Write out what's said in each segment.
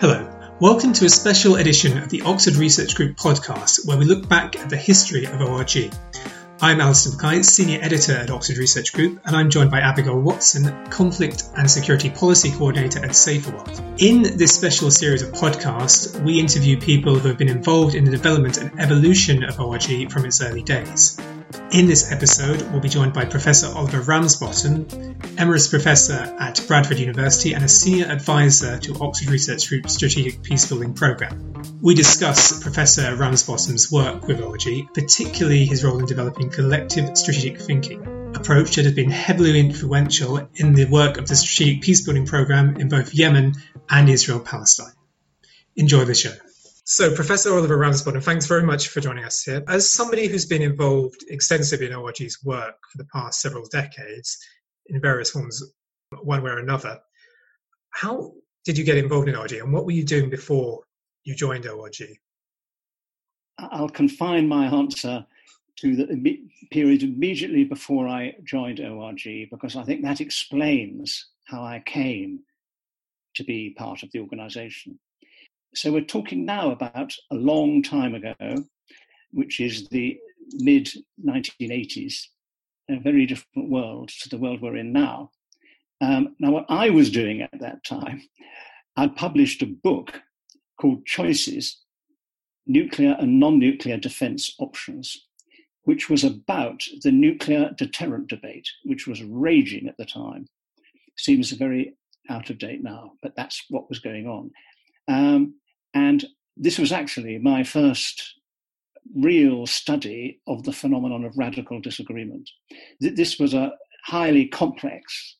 Hello, welcome to a special edition of the Oxford Research Group podcast where we look back at the history of ORG. I'm Alistair Mackay, Senior Editor at Oxford Research Group, and I'm joined by Abigail Watson, Conflict and Security Policy Coordinator at SaferWorld. In this special series of podcasts, we interview people who have been involved in the development and evolution of ORG from its early days. In this episode, we'll be joined by Professor Oliver Ramsbotham, Emeritus Professor at Bradford University and a Senior Advisor to Oxford Research Group's Strategic Peacebuilding Programme. We discuss Professor Ramsbotham's work with ORG, particularly his role in developing collective strategic thinking, approach that has been heavily influential in the work of the Strategic Peacebuilding Programme in both Yemen and Israel Palestine. Enjoy the show. So, Professor Oliver Ramsbotham, thanks very much for joining us here. As somebody who's been involved extensively in ORG's work for the past several decades, in various forms, one way or another, how did you get involved in ORG and what were you doing before you joined ORG? I'll confine my answer to the period immediately before I joined ORG because I think that explains how I came to be part of the organization. So we're talking now about a long time ago, which is the mid 1980s, a very different world to the world we're in now. Um, now, what I was doing at that time, I'd published a book called Choices Nuclear and Non Nuclear Defense Options, which was about the nuclear deterrent debate, which was raging at the time. Seems very out of date now, but that's what was going on. Um, and this was actually my first real study of the phenomenon of radical disagreement. This was a highly complex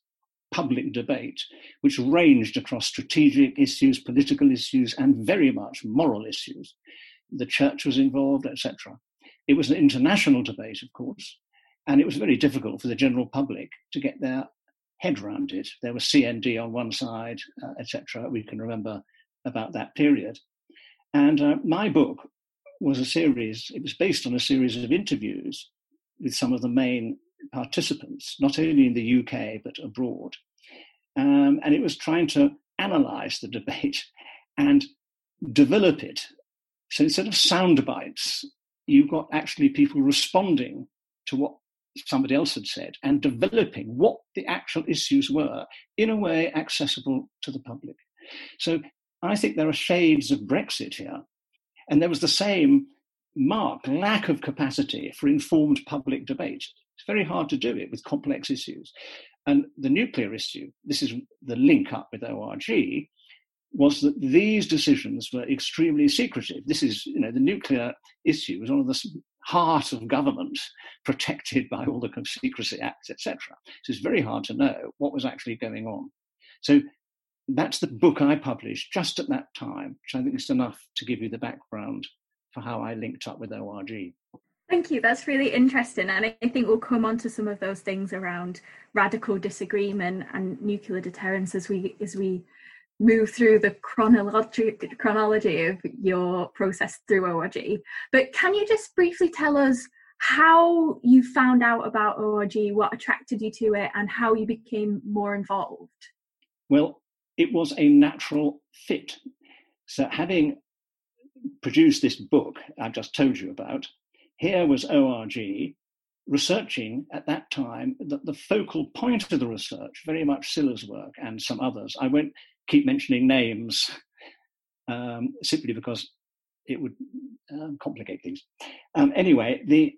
public debate which ranged across strategic issues, political issues, and very much moral issues. The church was involved, etc. It was an international debate, of course, and it was very difficult for the general public to get their head around it. There was CND on one side, uh, etc. We can remember about that period. And uh, my book was a series, it was based on a series of interviews with some of the main participants, not only in the UK, but abroad. Um, and it was trying to analyze the debate and develop it. So instead of sound bites, you got actually people responding to what somebody else had said and developing what the actual issues were in a way accessible to the public. So I think there are shades of Brexit here. And there was the same marked lack of capacity for informed public debate. It's very hard to do it with complex issues. And the nuclear issue, this is the link up with ORG, was that these decisions were extremely secretive. This is, you know, the nuclear issue was one of the heart of government, protected by all the Secrecy Acts, etc. So it's very hard to know what was actually going on. So that's the book I published just at that time, which I think is enough to give you the background for how I linked up with ORG. Thank you. That's really interesting. And I think we'll come on to some of those things around radical disagreement and nuclear deterrence as we as we move through the chronology chronology of your process through ORG. But can you just briefly tell us how you found out about ORG, what attracted you to it, and how you became more involved? Well, it was a natural fit. So, having produced this book I've just told you about, here was ORG researching at that time the, the focal point of the research, very much Scilla's work and some others. I won't keep mentioning names um, simply because it would um, complicate things. Um, anyway, the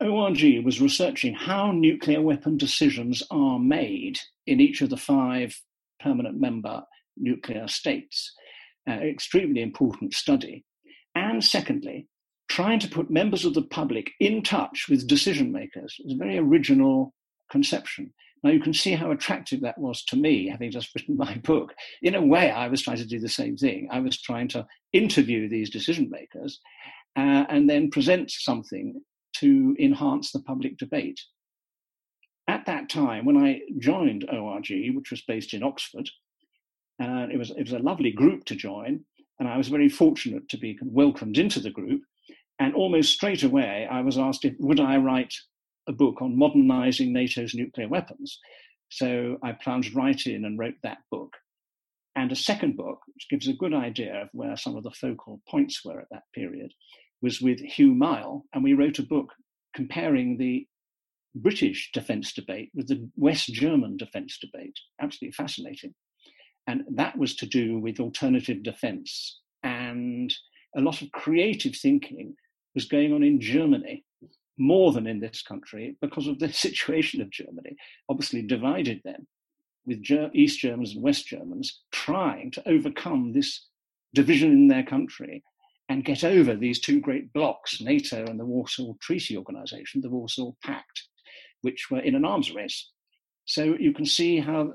ORG was researching how nuclear weapon decisions are made in each of the five permanent member nuclear states. Uh, extremely important study. And secondly, trying to put members of the public in touch with decision makers is a very original conception. Now, you can see how attractive that was to me, having just written my book. In a way, I was trying to do the same thing. I was trying to interview these decision makers uh, and then present something to enhance the public debate at that time, when I joined ORG, which was based in Oxford, uh, it was it was a lovely group to join, and I was very fortunate to be welcomed into the group. And almost straight away, I was asked if would I write a book on modernizing NATO's nuclear weapons. So I plunged right in and wrote that book. And a second book, which gives a good idea of where some of the focal points were at that period, was with Hugh Miall. And we wrote a book comparing the British defense debate with the West German defense debate. Absolutely fascinating. And that was to do with alternative defense. And a lot of creative thinking was going on in Germany more than in this country because of the situation of Germany, obviously divided them with East Germans and West Germans trying to overcome this division in their country and get over these two great blocks, NATO and the Warsaw Treaty Organization, the Warsaw Pact, which were in an arms race. So you can see how,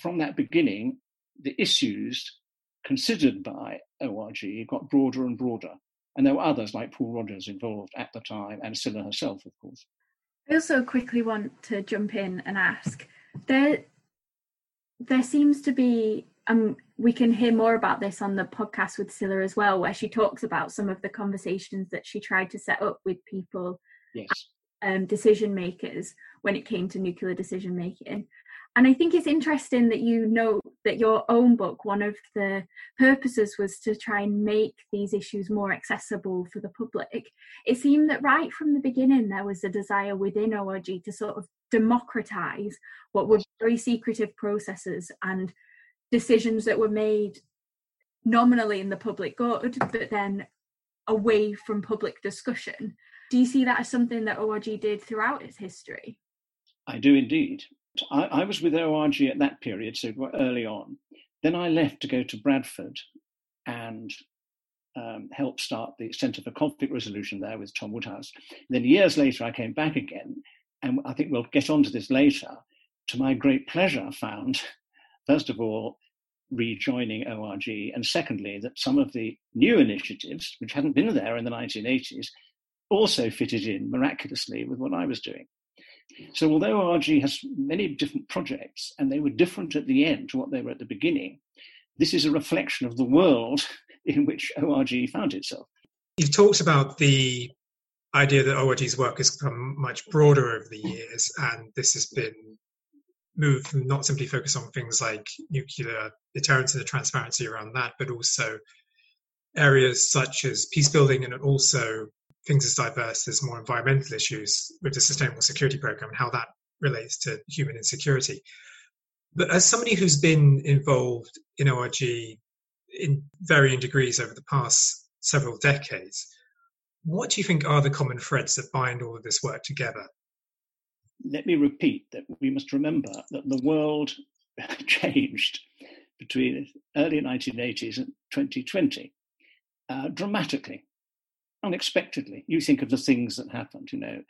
from that beginning, the issues considered by ORG got broader and broader. And there were others like Paul Rogers involved at the time, and Scilla herself, of course. I also quickly want to jump in and ask there, there seems to be, um, we can hear more about this on the podcast with Scilla as well, where she talks about some of the conversations that she tried to set up with people, yes. Um, decision makers, when it came to nuclear decision making. And I think it's interesting that you know that your own book, one of the purposes was to try and make these issues more accessible for the public. It seemed that right from the beginning, there was a desire within ORG to sort of democratize what were very secretive processes and decisions that were made nominally in the public good, but then away from public discussion. Do you see that as something that ORG did throughout its history? I do indeed. I, I, was with ORG at that period, so early on. Then I left to go to Bradford and um, help start the Centre for Conflict Resolution there with Tom Woodhouse. Then years later, I came back again, and I think we'll get onto this later. To my great pleasure, I found first of all rejoining ORG, and secondly that some of the new initiatives, which hadn't been there in the 1980s, also fitted in miraculously with what I was doing. So although ORG has many different projects and they were different at the end to what they were at the beginning, this is a reflection of the world in which ORG found itself. You've talked about the idea that ORG's work has become much broader over the years, and this has been moved from not simply focus on things like nuclear deterrence and the transparency around that, but also areas such as peace building and also things as diverse as more environmental issues with the Sustainable Security Program and how that relates to human insecurity. But as somebody who's been involved in ORG in varying degrees over the past several decades, what do you think are the common threads that bind all of this work together? Let me repeat that we must remember that the world changed between early 1980s and 2020 uh, dramatically unexpectedly. You think of the things that happened, you know,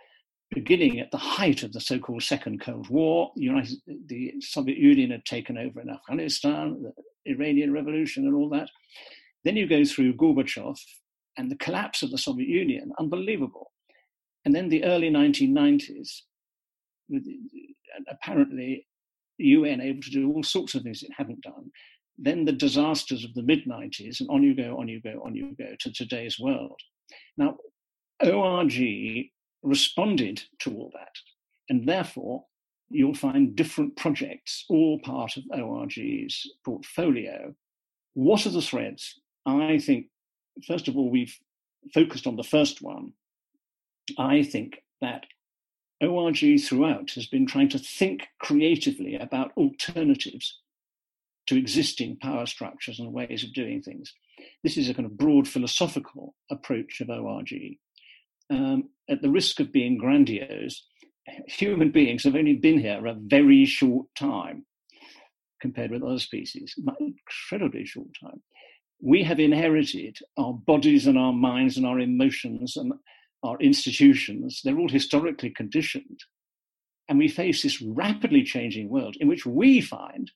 beginning at the height of the so-called Second Cold War, United, the Soviet Union had taken over in Afghanistan, the Iranian Revolution, and all that. Then you go through Gorbachev and the collapse of the Soviet Union, unbelievable. And then the early 1990s, with apparently the UN able to do all sorts of things it hadn't done. Then the disasters of the mid 90s, and on you go, on you go, on you go to today's world. Now, ORG responded to all that, and therefore you'll find different projects, all part of ORG's portfolio. What are the threads? I think, first of all, we've focused on the first one. I think that ORG throughout has been trying to think creatively about alternatives to existing power structures and ways of doing things. This is a kind of broad philosophical approach of ORG. Um, at the risk of being grandiose, human beings have only been here a very short time compared with other species, incredibly short time. We have inherited our bodies and our minds and our emotions and our institutions. They're all historically conditioned. And we face this rapidly changing world in which we find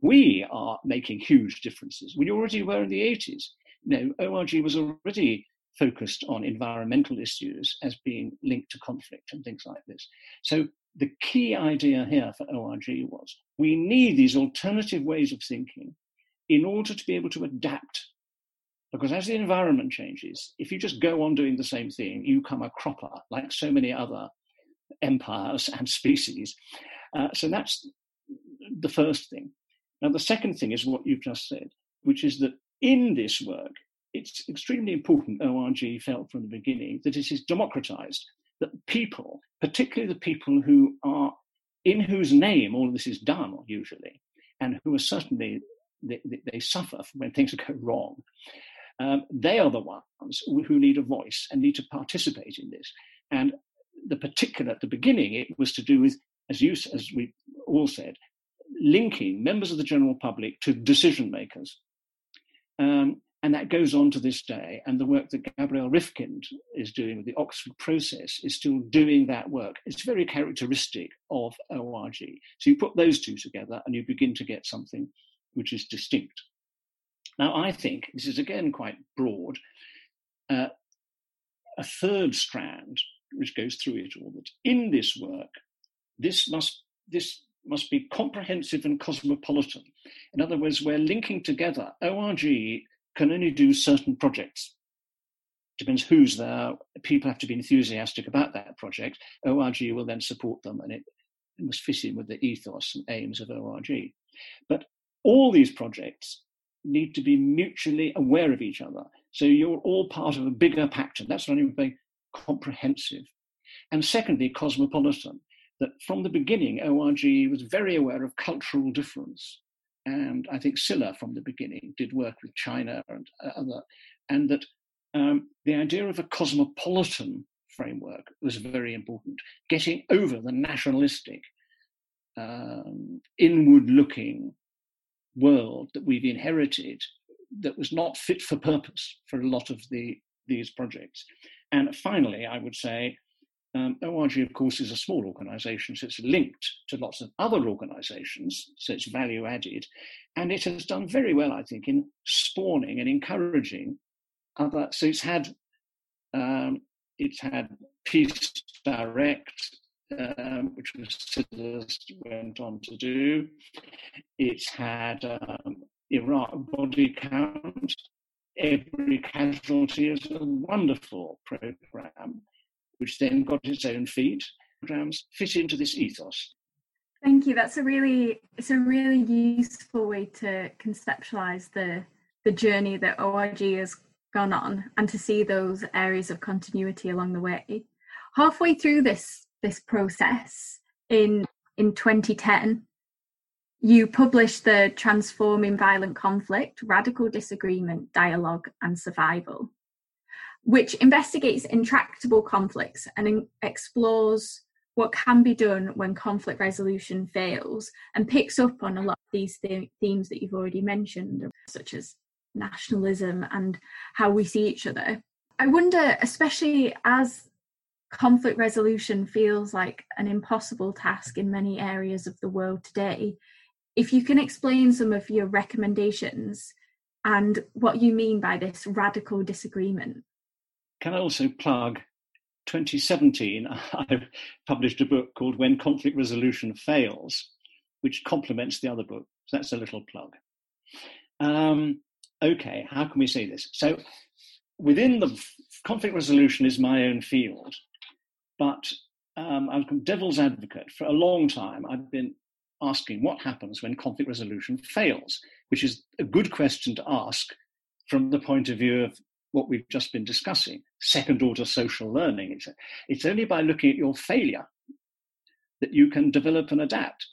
we are making huge differences. We already were in the 80s. You know, ORG was already focused on environmental issues as being linked to conflict and things like this. So the key idea here for ORG was we need these alternative ways of thinking in order to be able to adapt. Because as the environment changes, if you just go on doing the same thing, you come a cropper like so many other empires and species. Uh, so that's the first thing. Now, the second thing is what you've just said, which is that in this work, it's extremely important, ORG felt from the beginning, that it is democratized, that people, particularly the people who are in whose name all this is done, usually, and who are certainly, they, they suffer when things go wrong, um, they are the ones who need a voice and need to participate in this. And the particular, at the beginning, it was to do with, as you, as we all said, linking members of the general public to decision makers. Um, and that goes on to this day. And the work that Gabrielle Rifkind is doing with the Oxford process is still doing that work. It's very characteristic of ORG. So you put those two together and you begin to get something which is distinct. Now, I think this is again quite broad. Uh, a third strand which goes through it all that in this work, this must this must be comprehensive and cosmopolitan. In other words, we're linking together. ORG can only do certain projects. Depends who's there. People have to be enthusiastic about that project. ORG will then support them, and it must fit in with the ethos and aims of ORG. But all these projects need to be mutually aware of each other. So you're all part of a bigger pact, and That's what I mean by comprehensive. And secondly, cosmopolitan that from the beginning, ORG was very aware of cultural difference. And I think Scilla from the beginning did work with China and other, and that um, the idea of a cosmopolitan framework was very important, getting over the nationalistic, um, inward looking world that we've inherited that was not fit for purpose for a lot of the, these projects. And finally, I would say um, ORG, of course, is a small organization, so it's linked to lots of other organizations, so it's value added. And it has done very well, I think, in spawning and encouraging other. So it's had um, it's had Peace Direct, um, which was went on to do. It's had um, Iraq Body Count. Every Casualty is a wonderful program which then got its own feet. Programs fit into this ethos. Thank you. That's a really it's a really useful way to conceptualize the the journey that ORG has gone on and to see those areas of continuity along the way. Halfway through this this process in in 2010, you published the Transforming Violent Conflict, Radical Disagreement, Dialogue and Survival which investigates intractable conflicts and in- explores what can be done when conflict resolution fails and picks up on a lot of these th- themes that you've already mentioned, such as nationalism and how we see each other. I wonder, especially as conflict resolution feels like an impossible task in many areas of the world today, if you can explain some of your recommendations and what you mean by this radical disagreement. Can I also plug 2017? I published a book called When Conflict Resolution Fails, which complements the other book. So that's a little plug. Um, okay, how can we say this? So within the conflict resolution is my own field, but um, I'm devil's advocate for a long time. I've been asking what happens when conflict resolution fails, which is a good question to ask from the point of view of what we've just been discussing second order social learning. It's, it's only by looking at your failure that you can develop and adapt.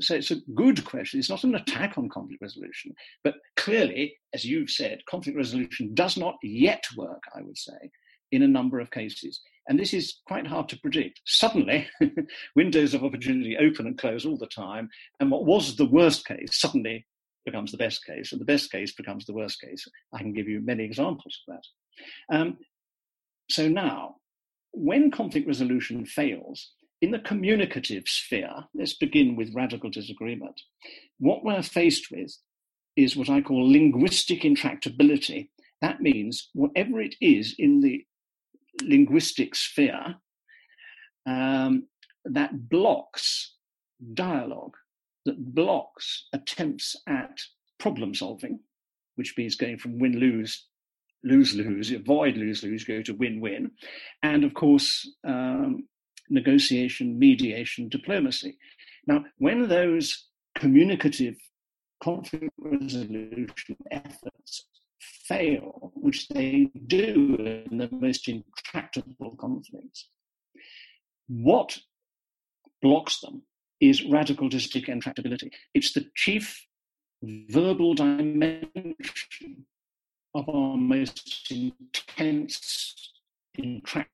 So it's a good question. It's not an attack on conflict resolution, but clearly, as you've said, conflict resolution does not yet work, I would say, in a number of cases. And this is quite hard to predict. Suddenly, windows of opportunity open and close all the time. And what was the worst case suddenly becomes the best case, and the best case becomes the worst case. I can give you many examples of that. Um, so now, when conflict resolution fails, in the communicative sphere, let's begin with radical disagreement. What we're faced with is what I call linguistic intractability. That means whatever it is in the linguistic sphere um, that blocks dialogue, that blocks attempts at problem solving, which means going from win lose, lose lose, avoid lose lose, go to win win, and of course, um, negotiation, mediation, diplomacy. Now, when those communicative conflict resolution efforts fail, which they do in the most intractable conflicts, what blocks them is radical district intractability. It's the chief verbal dimension of our most intense, intractable,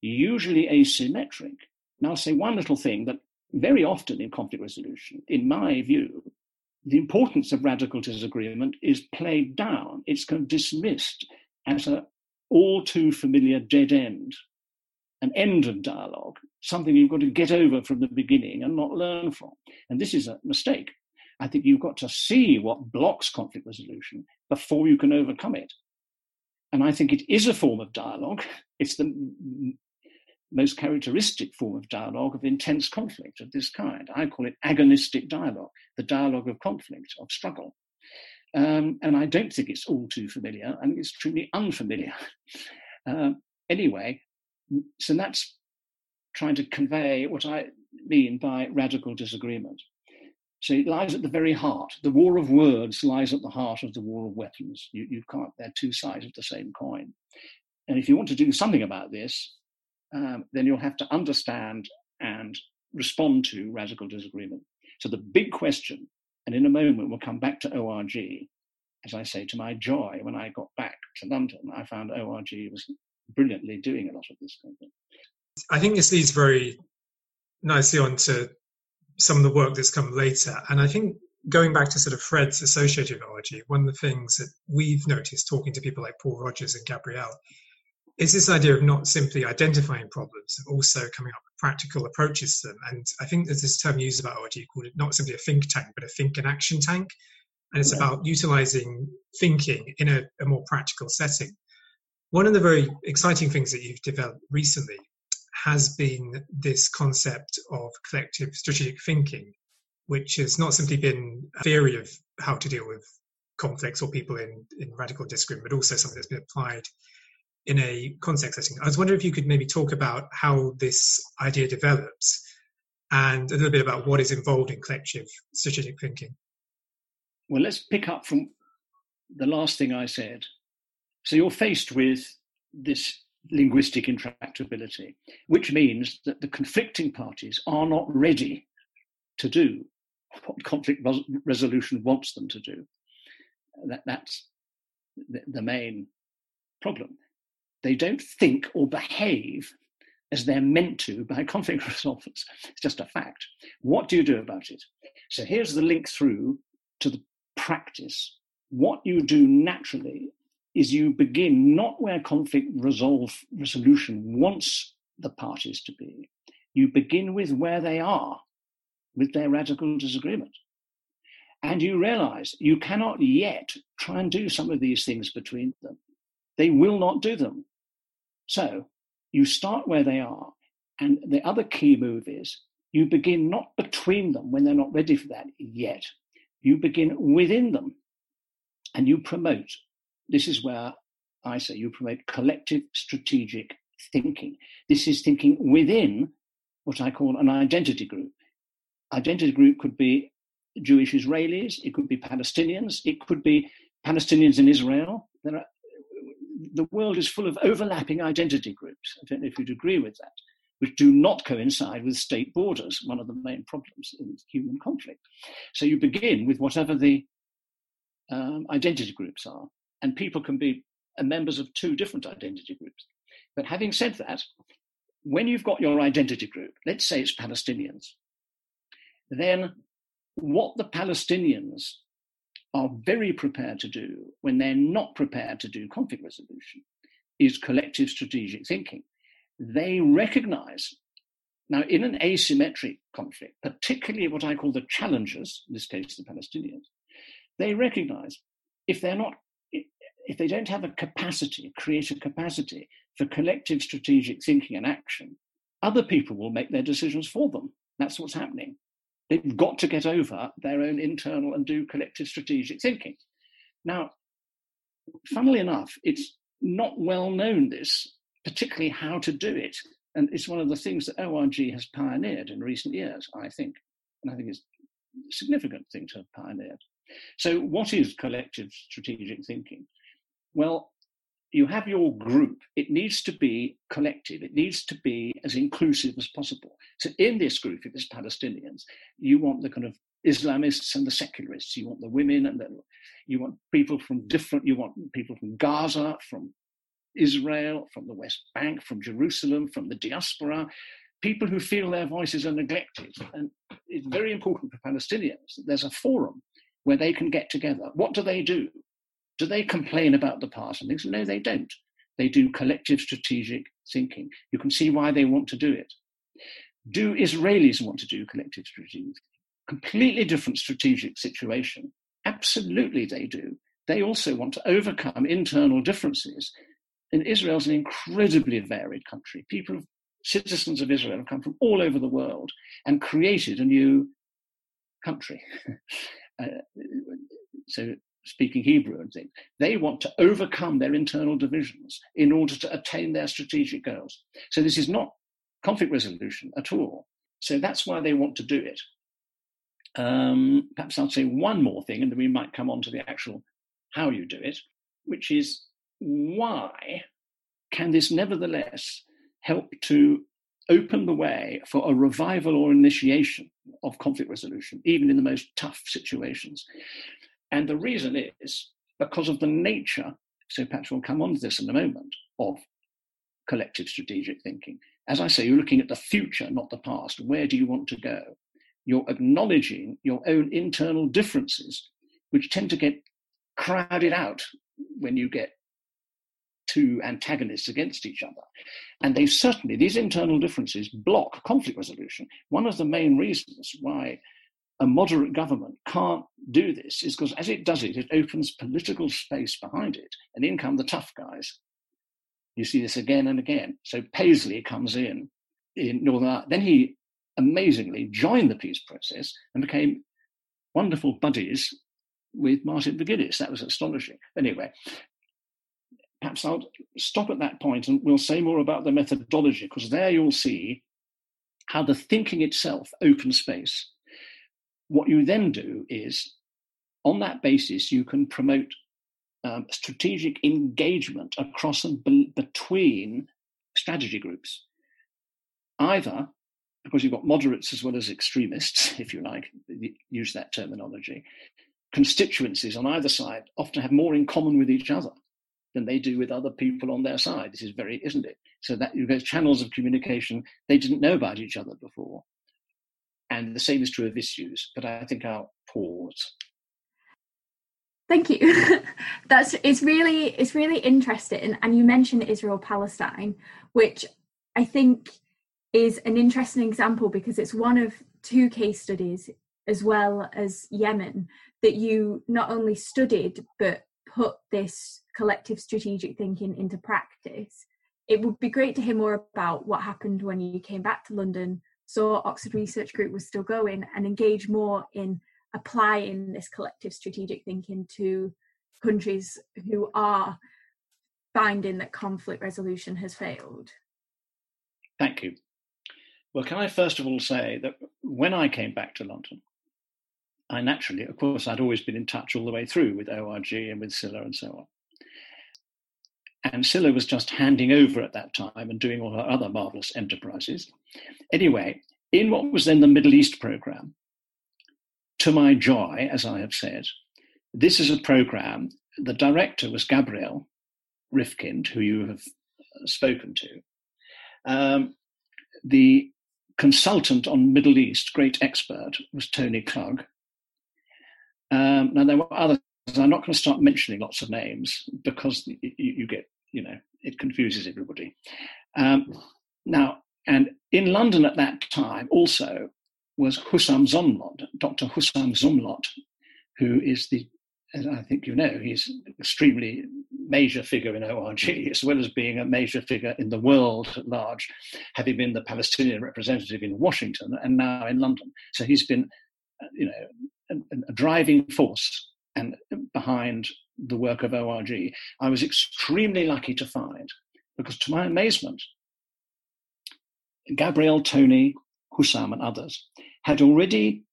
usually asymmetric. Now, I'll say one little thing that very often in conflict resolution, in my view, the importance of radical disagreement is played down. It's kind of dismissed as a all too familiar dead end, an end of dialogue, something you've got to get over from the beginning and not learn from. And this is a mistake. I think you've got to see what blocks conflict resolution before you can overcome it. And I think it is a form of dialogue. It's the most characteristic form of dialogue of intense conflict of this kind. I call it agonistic dialogue, the dialogue of conflict, of struggle. Um, and I don't think it's all too familiar I think it's extremely unfamiliar. Uh, anyway, so that's trying to convey what I mean by radical disagreement. So it lies at the very heart. The war of words lies at the heart of the war of weapons. You, you can't, they're two sides of the same coin. And if you want to do something about this, um, then you'll have to understand and respond to radical disagreement. So the big question, and in a moment we'll come back to ORG, as I say, to my joy, when I got back to London, I found ORG was brilliantly doing a lot of this kind of thing. I think this leads very nicely on to some of the work that's come later. And I think going back to sort of Fred's associated with ORG, one of the things that we've noticed talking to people like Paul Rogers and Gabrielle is this idea of not simply identifying problems, but also coming up with practical approaches to them. And I think there's this term used about ORG called it not simply a think tank, but a think and action tank. And it's yeah. about utilizing thinking in a, a more practical setting. One of the very exciting things that you've developed recently has been this concept of collective strategic thinking, which has not simply been a theory of how to deal with conflicts or people in, in radical disagreement, but also something that's been applied in a context setting. I was wondering if you could maybe talk about how this idea develops and a little bit about what is involved in collective strategic thinking. Well, let's pick up from the last thing I said. So you're faced with this linguistic intractability, which means that the conflicting parties are not ready to do what conflict resolution wants them to do. That, that's the, main problem. They don't think or behave as they're meant to by conflict resolvers. It's just a fact. What do you do about it? So here's the link through to the practice. What you do naturally is you begin not where conflict resolve resolution wants the parties to be. You begin with where they are, with their radical disagreement. And you realize you cannot yet try and do some of these things between them. They will not do them. So you start where they are. And the other key move is you begin not between them when they're not ready for that yet. You begin within them and you promote. This is where I say you promote collective strategic thinking. This is thinking within what I call an identity group. Identity group could be Jewish Israelis, it could be Palestinians, it could be Palestinians in Israel. Are the world is full of overlapping identity groups. I don't know if you'd agree with that, which do not coincide with state borders, one of the main problems in human conflict. So you begin with whatever the um, identity groups are, and people can be uh, members of two different identity groups. But having said that, when you've got your identity group, let's say it's Palestinians, then what the Palestinians are very prepared to do when they're not prepared to do conflict resolution is collective strategic thinking. They recognize now in an asymmetric conflict, particularly what I call the challengers, in this case the Palestinians, they recognize if they're not if they don't have a capacity, a capacity for collective strategic thinking and action, other people will make their decisions for them. That's what's happening. They've got to get over their own internal and do collective strategic thinking. Now, funnily enough, it's not well known this, particularly how to do it. And it's one of the things that ORG has pioneered in recent years, I think. And I think it's a significant thing to have pioneered. So, what is collective strategic thinking? Well, you have your group. It needs to be collective. It needs to be as inclusive as possible. So, in this group, if it's Palestinians, you want the kind of Islamists and the secularists. You want the women and the, you want people from different. You want people from Gaza, from Israel, from the West Bank, from Jerusalem, from the diaspora, people who feel their voices are neglected. And it's very important for Palestinians that there's a forum where they can get together. What do they do? Do they complain about the past and things? No, they don't. They do collective strategic thinking. You can see why they want to do it. Do Israelis want to do collective strategic? Completely different strategic situation. Absolutely, they do. They also want to overcome internal differences. And Israel's an incredibly varied country. People, citizens of Israel, have come from all over the world and created a new country. uh, so speaking Hebrew and things. They want to overcome their internal divisions in order to attain their strategic goals. So this is not conflict resolution at all. So that's why they want to do it. Um, perhaps I'll say one more thing, and then we might come on to the actual how you do it, which is why can this nevertheless help to open the way for a revival or initiation of conflict resolution, even in the most tough situations. And the reason is because of the nature, so perhaps we'll come on to this in a moment, of collective strategic thinking. As I say, you're looking at the future, not the past. Where do you want to go? You're acknowledging your own internal differences, which tend to get crowded out when you get two antagonists against each other. And they certainly, these internal differences block conflict resolution. One of the main reasons why a moderate government can't do this is because as it does it, it opens political space behind it, and in come the tough guys. You see this again and again. So Paisley comes in in Northern Ireland. Then he amazingly joined the peace process and became wonderful buddies with Martin McGuinness. That was astonishing. Anyway, perhaps I'll stop at that point and we'll say more about the methodology, because there you'll see how the thinking itself opens space. What you then do is, on that basis, you can promote um, strategic engagement across and be- between strategy groups. Either because you've got moderates as well as extremists, if you like, use that terminology, constituencies on either side often have more in common with each other than they do with other people on their side. This is very, isn't it? So that you get channels of communication they didn't know about each other before. And the same is true of issues, but I think I'll pause. Thank you. That's it's really it's really interesting. And you mentioned Israel Palestine, which I think is an interesting example because it's one of two case studies as well as Yemen that you not only studied but put this collective strategic thinking into practice. It would be great to hear more about what happened when you came back to London, saw Oxford Research Group was still going, and engage more in applying this collective strategic thinking to countries who are finding that conflict resolution has failed. Thank you. Well, can I first of all say that when I came back to London, I naturally, of course, I'd always been in touch all the way through with ORG and with Scilla and so on. And Scilla was just handing over at that time and doing all her other marvelous enterprises. Anyway, in what was then the Middle East program, to my joy, as I have said, this is a program. The director was Gabrielle Rifkind, who you have spoken to. Um, the consultant on Middle East, great expert, was Tony Klug. um, now there were others. I'm not going to start mentioning lots of names because you, you get, you know, it confuses everybody. Um, now, and in London at that time also was Hussam Zomlot, Dr. Hussam Zomlot, who is the, as I think you know, he's an extremely major figure in ORG, as well as being a major figure in the world at large, having been the Palestinian representative in Washington and now in London. So he's been, uh, you know, a, driving force and behind the work of ORG, I was extremely lucky to find, because to my amazement, Gabrielle, Tony, Hussam, and others had already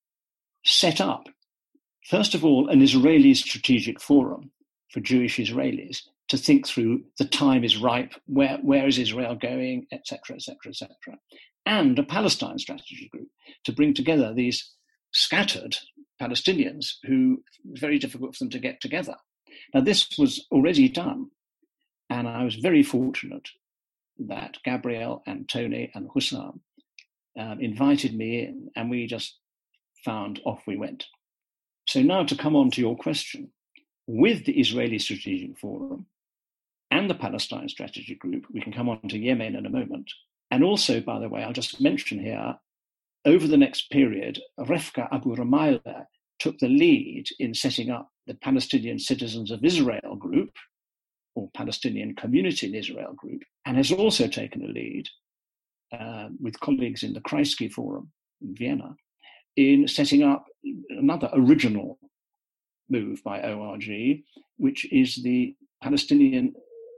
set up, first of all, an Israeli strategic forum for Jewish Israelis to think through the time is ripe, where, where is Israel going, etc., etc., etc., and a Palestine strategy group to bring together these scattered Palestinians who very difficult for them to get together. Now, this was already done, and I was very fortunate that Gabrielle and Tony and Hussam um, invited me in, and we just found off we went. So, now to come on to your question, with the Israeli Strategic Forum and the Palestine Strategy Group, we can come on to Yemen in a moment. And also, by the way, I'll just mention here over the next period, Refqa Abu Remaileh took the lead in setting up the Palestinian Citizens of Israel group, or Palestinian Community in Israel group, and has also taken a lead uh, with colleagues in the Kreisky Forum in Vienna in setting up another original move by ORG, which is the Palestinian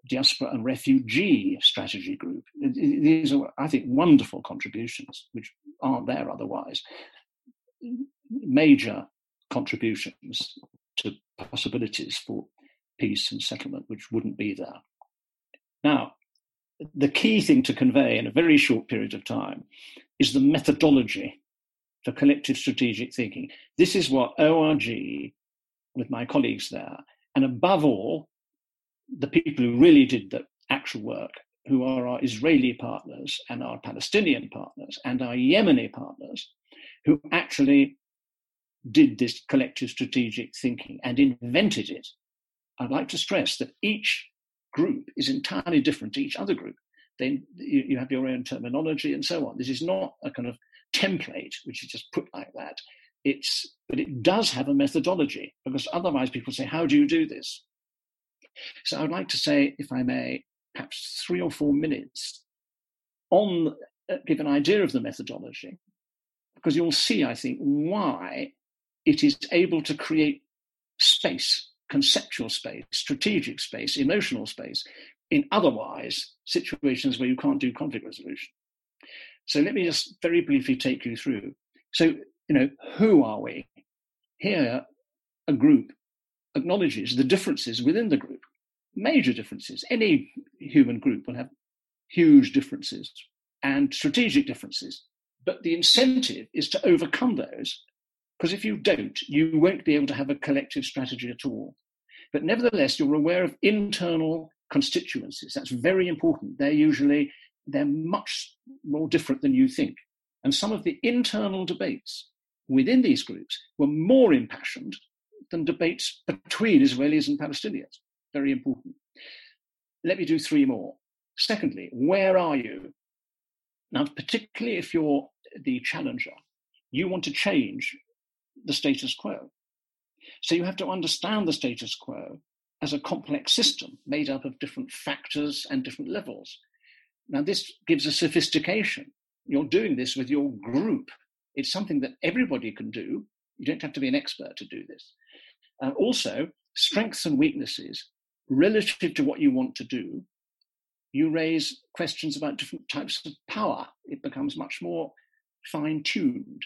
Diaspora and Refugee Strategy Group. These are, I think, wonderful contributions, which aren't there otherwise. Major contributions to possibilities for peace and settlement, which wouldn't be there. Now, the key thing to convey in a very short period of time is the methodology for collective strategic thinking. This is what ORG, with my colleagues there, and above all, the people who really did the actual work, who are our Israeli partners and our Palestinian partners and our Yemeni partners, who actually did this collective strategic thinking and invented it. I'd like to stress that each group is entirely different to each other group. Then you, have your own terminology and so on. This is not a kind of template which is just put like that. It's but it does have a methodology because otherwise people say, "How do you do this?" So I would like to say, if I may, perhaps three or four minutes on uh, give an idea of the methodology, because you'll see, I think, why it is able to create space, conceptual space, strategic space, emotional space, in otherwise situations where you can't do conflict resolution. So let me just very briefly take you through. So, you know, who are we? Here, a group acknowledges the differences within the group, major differences. Any human group will have huge differences and strategic differences. But the incentive is to overcome those, because if you don't, you won't be able to have a collective strategy at all. But nevertheless, you're aware of internal constituencies. That's very important. They're usually they're much more different than you think. And some of the internal debates within these groups were more impassioned than debates between Israelis and Palestinians. Very important. Let me do three more. Secondly, where are you? Now, particularly if you're the challenger, you want to change the status quo. So you have to understand the status quo as a complex system made up of different factors and different levels. Now, this gives a sophistication. You're doing this with your group. It's something that everybody can do. You don't have to be an expert to do this. Uh, also, strengths and weaknesses relative to what you want to do. You raise questions about different types of power. It becomes much more fine tuned.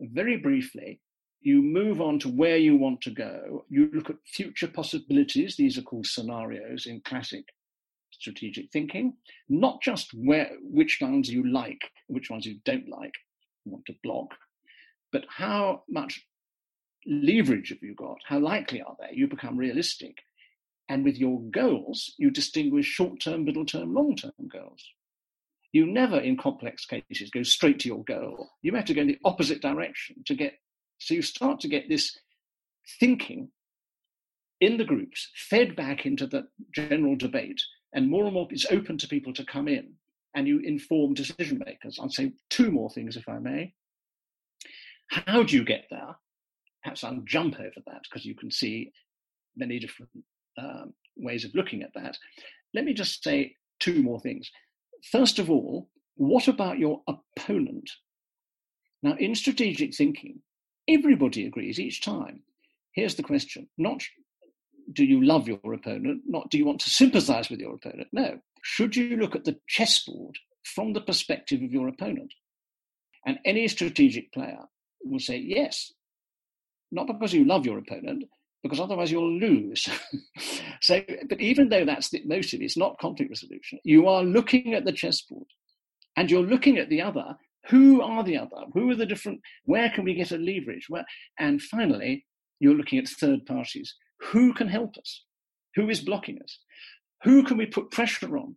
Very briefly, you move on to where you want to go. You look at future possibilities. These are called scenarios in classic strategic thinking, not just where which ones you like, which ones you don't like, want to block, but how much leverage have you got? How likely are they? You become realistic. And with your goals, you distinguish short term, middle term, long term goals. You never, in complex cases, go straight to your goal. You have to go in the opposite direction to get. So you start to get this thinking in the groups fed back into the general debate and more and more it's open to people to come in and you inform decision makers. I'll say two more things, if I may. How do you get there? Perhaps I'll jump over that because you can see many different um, ways of looking at that. Let me just say two more things. First of all, what about your opponent? Now, in strategic thinking, everybody agrees each time. Here's the question not do you love your opponent, not do you want to sympathize with your opponent. No. Should you look at the chessboard from the perspective of your opponent? And any strategic player will say, yes, not because you love your opponent, because otherwise you'll lose. so, but even though that's the motive, it's not conflict resolution. You are looking at the chessboard and you're looking at the other. Who are the other? Who are the different? Where can we get a leverage? Where, and finally, you're looking at third parties. Who can help us? Who is blocking us? Who can we put pressure on?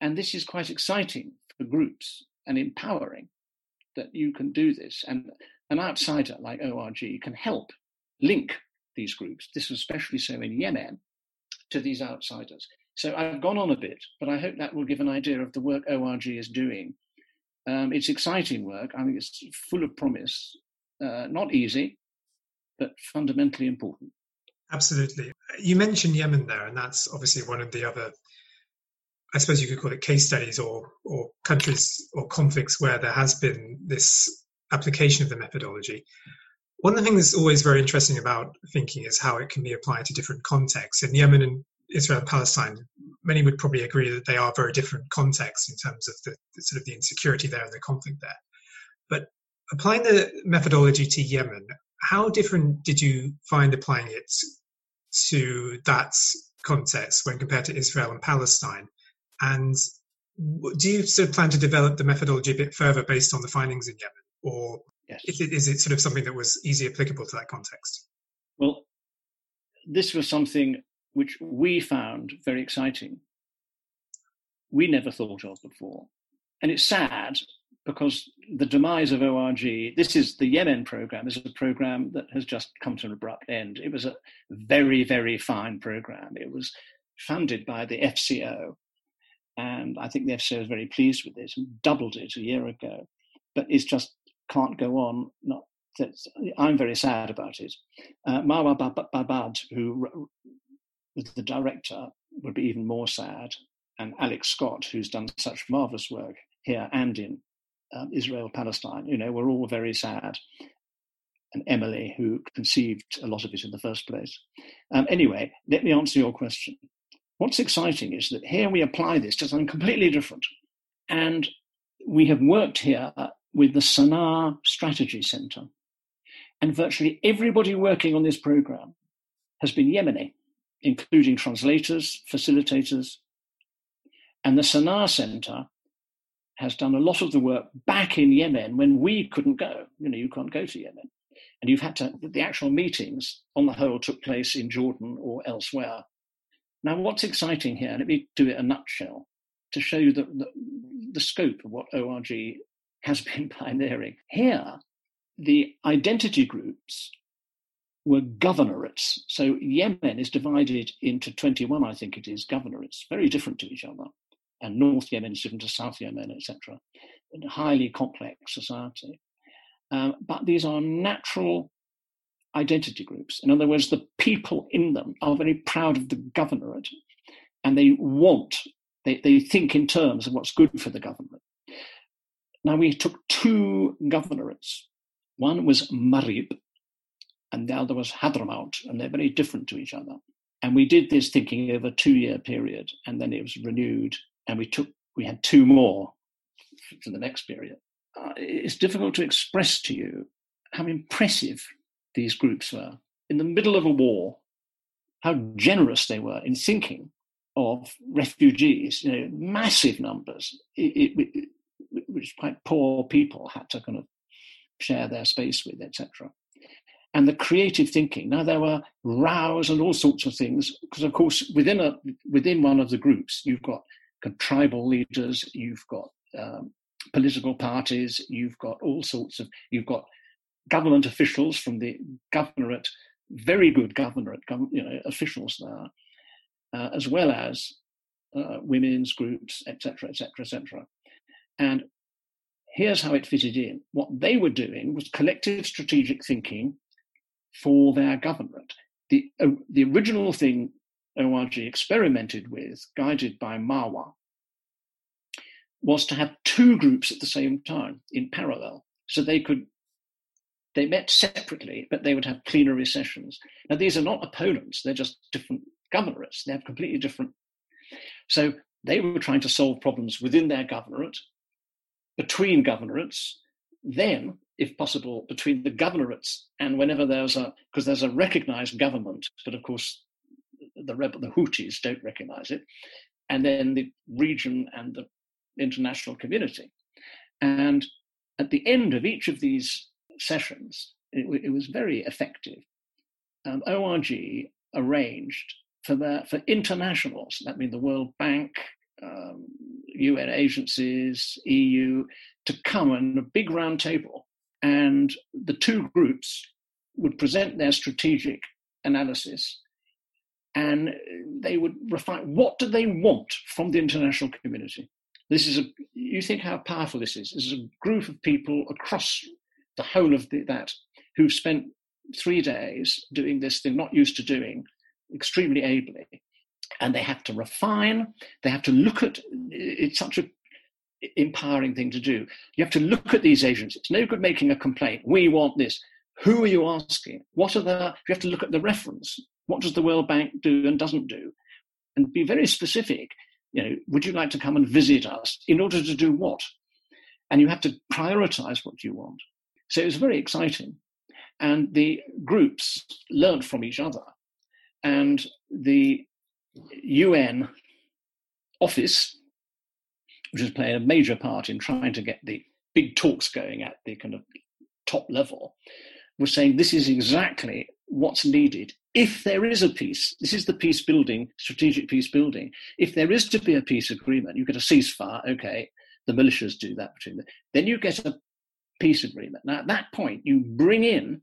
And this is quite exciting for groups and empowering that you can do this. And an outsider like ORG can help link these groups. This was especially so in Yemen to these outsiders. So I've gone on a bit, but I hope that will give an idea of the work ORG is doing. Um, it's exciting work. I think it's full of promise. Uh, not easy, but fundamentally important. Absolutely. You mentioned Yemen there, and that's obviously one of the other, I suppose you could call it case studies or, or countries or conflicts where there has been this application of the methodology. One of the things that's always very interesting about thinking is how it can be applied to different contexts. In Yemen and Israel and Palestine, many would probably agree that they are very different contexts in terms of the, the sort of the insecurity there and the conflict there. But applying the methodology to Yemen, how different did you find applying it to that context when compared to Israel and Palestine? And do you sort of plan to develop the methodology a bit further based on the findings in Yemen, or yes. is, it, is it sort of something that was easy applicable to that context? Well, this was something which we found very exciting. We never thought of before. And it's sad because the demise of ORG, this is the Yemen program, is a program that has just come to an abrupt end. It was a very, very fine program. It was funded by the FCO, and I think the FCO is very pleased with it and doubled it a year ago. But it's just can't go on. Not I'm very sad about it. Uh, Marwa Baabbad, who was the director, would be even more sad. And Alex Scott, who's done such marvelous work here and in um, Israel Palestine. You know, we're all very sad. And Emily, who conceived a lot of it in the first place. Um, anyway, let me answer your question. What's exciting is that here we apply this to something completely different. And we have worked here with the Sana'a Strategy Center. And virtually everybody working on this program has been Yemeni, including translators, facilitators. And the Sana'a Center has done a lot of the work back in Yemen when we couldn't go. You know, you can't go to Yemen. And you've had to, the actual meetings on the whole took place in Jordan or elsewhere. Now, what's exciting here, let me do it in a nutshell to show you the, the, the scope of what ORG has been pioneering. Here, the identity groups were governorates. So Yemen is divided into 21, I think it is, governorates, very different to each other and North Yemen is different to South Yemen, etc. A highly complex society. Um, but these are natural identity groups. In other words, the people in them are very proud of the governorate and they want, they, they think in terms of what's good for the government. Now, we took two governorates. One was Marib and the other was Hadramaut, and they're very different to each other. And we did this thinking over a two year period, and then it was renewed and we took we had two more for the next period. Uh, it's difficult to express to you how impressive these groups were in the middle of a war, how generous they were in thinking of refugees, you know, massive numbers, it, it, which quite poor people had to kind of share their space with, etc. And the creative thinking. Now there were rows and all sorts of things because, of course, within a within one of the groups, you've got tribal leaders, you've got um, political parties, you've got all sorts of, you've got government officials from the governorate, very good governorate you know, officials there, uh, as well as uh, women's groups, etc., etc., etc. And here's how it fitted in. What they were doing was collective strategic thinking for their government. The, uh, the original thing ORG experimented with, guided by Marwa, was to have two groups at the same time in parallel. So they could, they met separately, but they would have plenary sessions. Now, these are not opponents, they're just different governorates. They have completely different. So they were trying to solve problems within their governorate, between governorates, then, if possible, between the governorates and whenever there's a, because there's a recognized government, but of course the rebel, the Houthis don't recognize it, and then the region and the international community. And at the end of each of these sessions, it, it was very effective. Um, ORG arranged for the, for internationals, that means the World Bank, um, UN agencies, EU, to come on a big round table, and the two groups would present their strategic analysis, and they would refine what do they want from the international community. This is a you think how powerful this is. This is a group of people across the whole of the, that who've spent three days doing this they're not used to doing extremely ably and they have to refine they have to look at it's such a empowering thing to do. You have to look at these agents. it's no good making a complaint. We want this. Who are you asking? What are the you have to look at the reference. What does the world bank do and doesn't do? And be very specific. You know would you like to come and visit us? In order to do what? And you have to prioritize what you want. So it was very exciting. And the groups learned from each other. And the UN office, which has played a major part in trying to get the big talks going at the kind of top level, was saying this is exactly what's needed if there is a peace. This is the peace building, strategic peace building. If there is to be a peace agreement, you get a ceasefire. Okay, the militias do that between them. Then you get a peace agreement. Now, at that point, you bring in,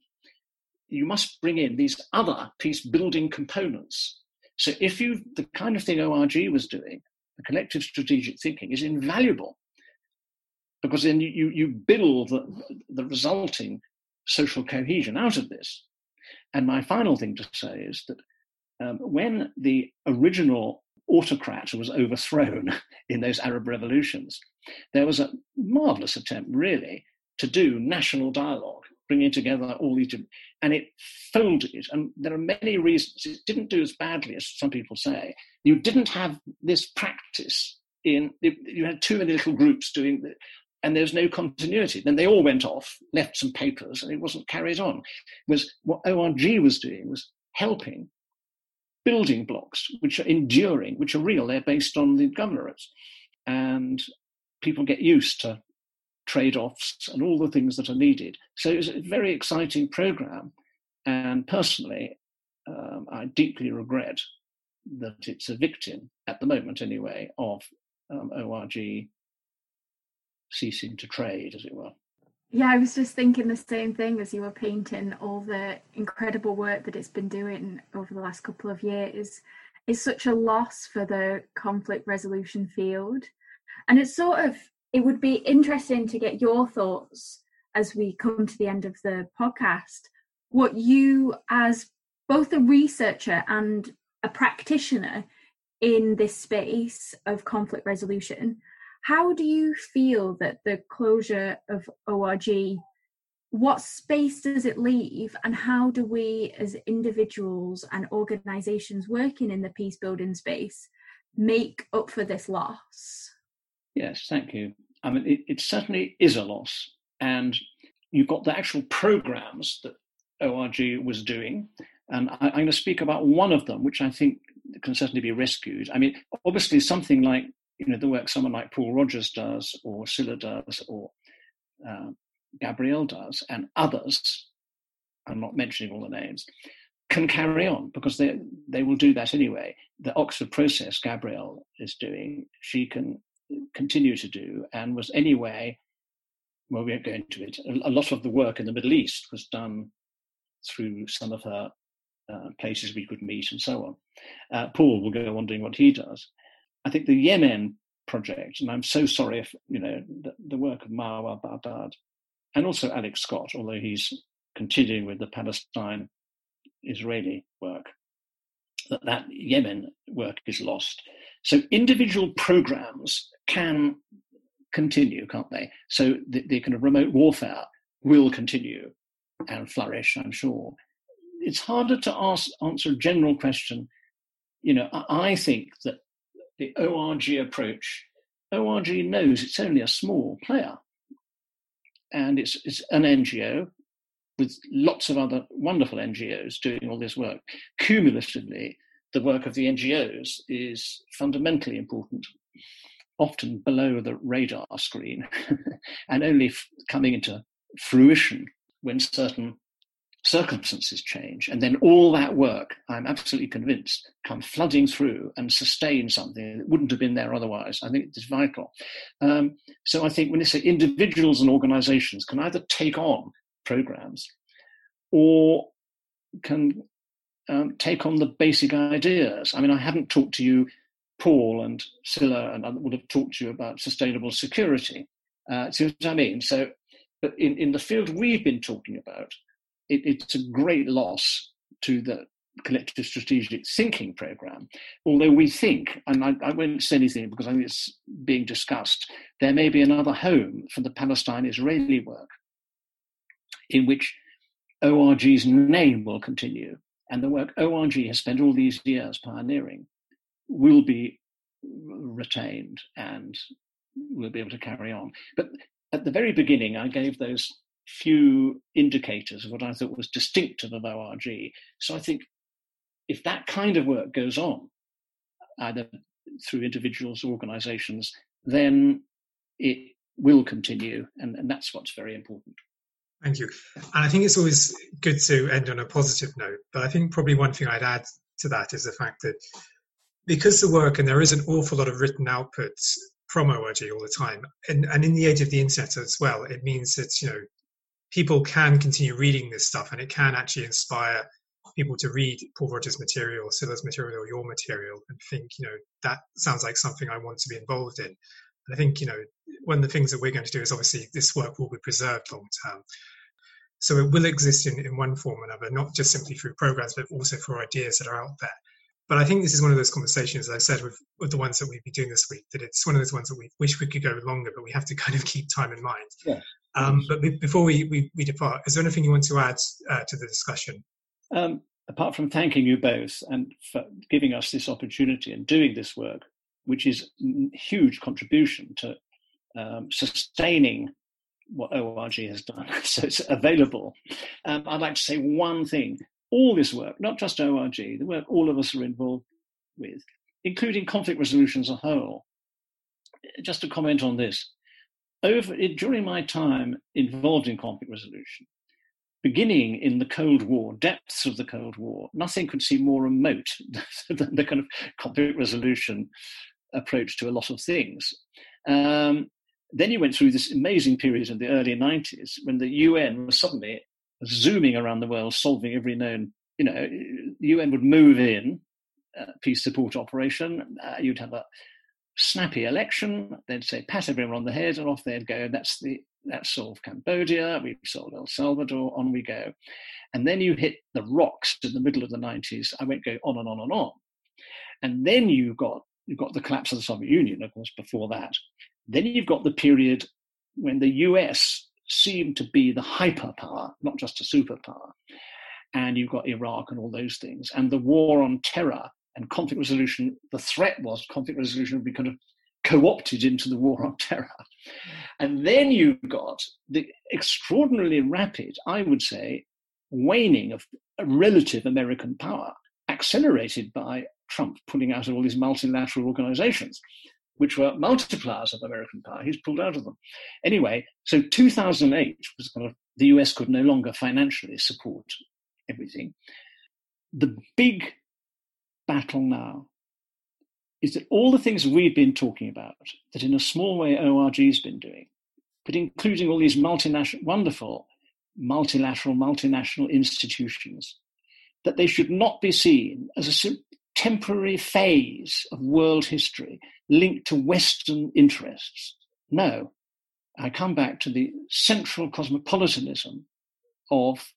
you must bring in these other peace building components so if you, the kind of thing ORG was doing, the collective strategic thinking is invaluable because then you, you build the, the resulting social cohesion out of this. And my final thing to say is that um, when the original autocrat was overthrown in those Arab revolutions, there was a marvelous attempt, really, to do national dialogue bringing together all these, different, and it folded. And there are many reasons. It didn't do as badly as some people say. You didn't have this practice in, you had too many little groups doing it, and there's no continuity. Then they all went off, left some papers, and it wasn't carried on. It was what ORG was doing was helping building blocks which are enduring, which are real. They're based on the governorates. And people get used to trade offs and all the things that are needed. So it was a very exciting program. And personally, um, I deeply regret that it's a victim, at the moment anyway, of um, ORG ceasing to trade, as it were. Yeah, I was just thinking the same thing as you were painting all the incredible work that it's been doing over the last couple of years. It's such a loss for the conflict resolution field. And it's sort of it would be interesting to get your thoughts as we come to the end of the podcast. What you, as both a researcher and a practitioner in this space of conflict resolution, how do you feel that the closure of ORG, what space does it leave, and how do we, as individuals and organizations working in the peace building space, make up for this loss? Yes, thank you. I mean, it, it certainly is a loss. And you've got the actual programs that ORG was doing. And I, am going to speak about one of them, which I think can certainly be rescued. I mean, obviously, something like you know the work someone like Paul Rogers does, or Scilla does, or uh, Gabrielle does, and others. I'm not mentioning all the names. Can carry on because they they will do that anyway. The Oxford process Gabrielle is doing, she can continue to do and was anyway, well, we won't go into it, a, lot of the work in the Middle East was done through some of her uh, places we could meet and so on. Uh, Paul will go on doing what he does. I think the Yemen project, and I'm so sorry if, you know, the, the work of Marwa Baabbad and also Alex Scott, although he's continuing with the Palestine Israeli work, that that Yemen work is lost. So individual programs can continue, can't they? So the, the kind of remote warfare will continue and flourish, I'm sure. It's harder to ask, answer a general question. You know, I, I think that the ORG approach, ORG knows it's only a small player. and it's, it's an NGO with lots of other wonderful NGOs doing all this work. Cumulatively, the work of the NGOs is fundamentally important, often below the radar screen, and only f- coming into fruition when certain circumstances change. And then all that work, I'm absolutely convinced, come flooding through and sustain something that wouldn't have been there otherwise. I think it's vital. Um, so I think when they say individuals and organizations can either take on programs or can um, take on the basic ideas. I mean, I haven't talked to you, Paul and Scilla, and I would have talked to you about sustainable security. Uh, see what I mean? So, but in, in the field we've been talking about, it, it's a great loss to the collective strategic thinking program. Although we think, and I, I, won't say anything because I think it's being discussed, there may be another home for the Palestine Israeli work in which ORG's name will continue and the work ORG has spent all these years pioneering will be retained and we'll be able to carry on. But at the very beginning, I gave those few indicators of what I thought was distinctive of ORG. So I think if that kind of work goes on, either through individuals or organizations, then it will continue. And, and that's what's very important. Thank you. And I think it's always good to end on a positive note. But I think probably one thing I'd add to that is the fact that because the work, and there is an awful lot of written output from ORG all the time, and, and in the age of the internet as well, it means that, you know, people can continue reading this stuff and it can actually inspire people to read Paul Rogers' material, Scilla's material, or your material, and think, you know, that sounds like something I want to be involved in. And I think, you know, one of the things that we're going to do is obviously this work will be preserved long term. So it will exist in, in one form or another, not just simply through programs, but also for ideas that are out there. But I think this is one of those conversations, as I said, with, with the ones that we've been doing this week, that it's one of those ones that we wish we could go longer, but we have to kind of keep time in mind. Yeah. Um, but before we, we, we, depart, is there anything you want to add uh, to the discussion? Um, apart from thanking you both and for giving us this opportunity and doing this work, which is huge contribution to um, sustaining what ORG has done. So it's available. Um, I'd like to say one thing. All this work, not just ORG, the work all of us are involved with, including conflict resolution as a whole. Just to comment on this. Over, during my time involved in conflict resolution, beginning in the Cold War, depths of the Cold War, nothing could seem more remote than the kind of conflict resolution approach to a lot of things. Um, then you went through this amazing period in the early 90s when the UN was suddenly zooming around the world, solving every known, you know, the UN would move in, uh, peace support operation, uh, you'd have a snappy election, they'd say, pat everyone on the head, and off they'd go. That's the that solved Cambodia, we've solved El Salvador, on we go. And then you hit the rocks in the middle of the 90s. I won't go on and on and on. And then you got you got the collapse of the Soviet Union, of course, before that. Then you've got the period when the US seemed to be the hyperpower, not just a superpower. And you've got Iraq and all those things. And the war on terror and conflict resolution, the threat was conflict resolution would be kind of co opted into the war on terror. And then you've got the extraordinarily rapid, I would say, waning of relative American power, accelerated by Trump pulling out of all these multilateral organizations which were multipliers of American power. He's pulled out of them. Anyway, so 2008 was kind of the US could no longer financially support everything. The big battle now is that all the things we've been talking about, that in a small way ORG's been doing, but including all these multinational, wonderful multilateral, multinational institutions, that they should not be seen as a temporary phase of world history linked to Western interests. No, I come back to the central cosmopolitanism of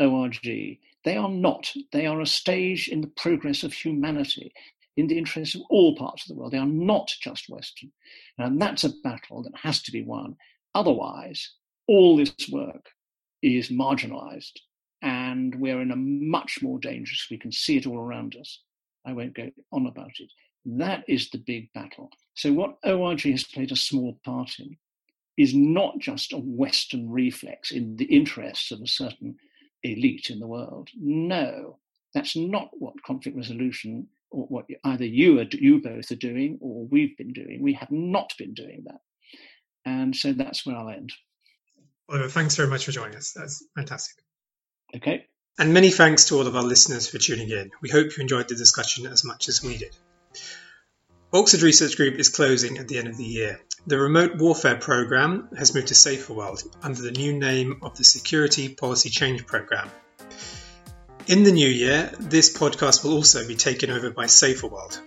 ORG. They are not. They are a stage in the progress of humanity in the interests of all parts of the world. They are not just Western. And that's a battle that has to be won. Otherwise, all this work is marginalized and we're in a much more dangerous, we can see it all around us. I won't go on about it. That is the big battle. So, what ORG has played a small part in is not just a Western reflex in the interests of a certain elite in the world. No, that's not what conflict resolution or what either you are you both are doing or we've been doing. We have not been doing that, and so that's where I'll end. Oliver, thanks very much for joining us. That's fantastic. Okay. And many thanks to all of our listeners for tuning in. We hope you enjoyed the discussion as much as we did. Oxford Research Group is closing at the end of the year. The Remote Warfare Programme has moved to SaferWorld under the new name of the Security Policy Change Programme. In the new year, this podcast will also be taken over by SaferWorld.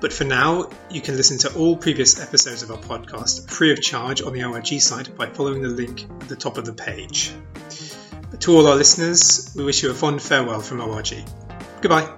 But for now, you can listen to all previous episodes of our podcast free of charge on the ORG site by following the link at the top of the page. To all our listeners, we wish you a fond farewell from ORG. Goodbye.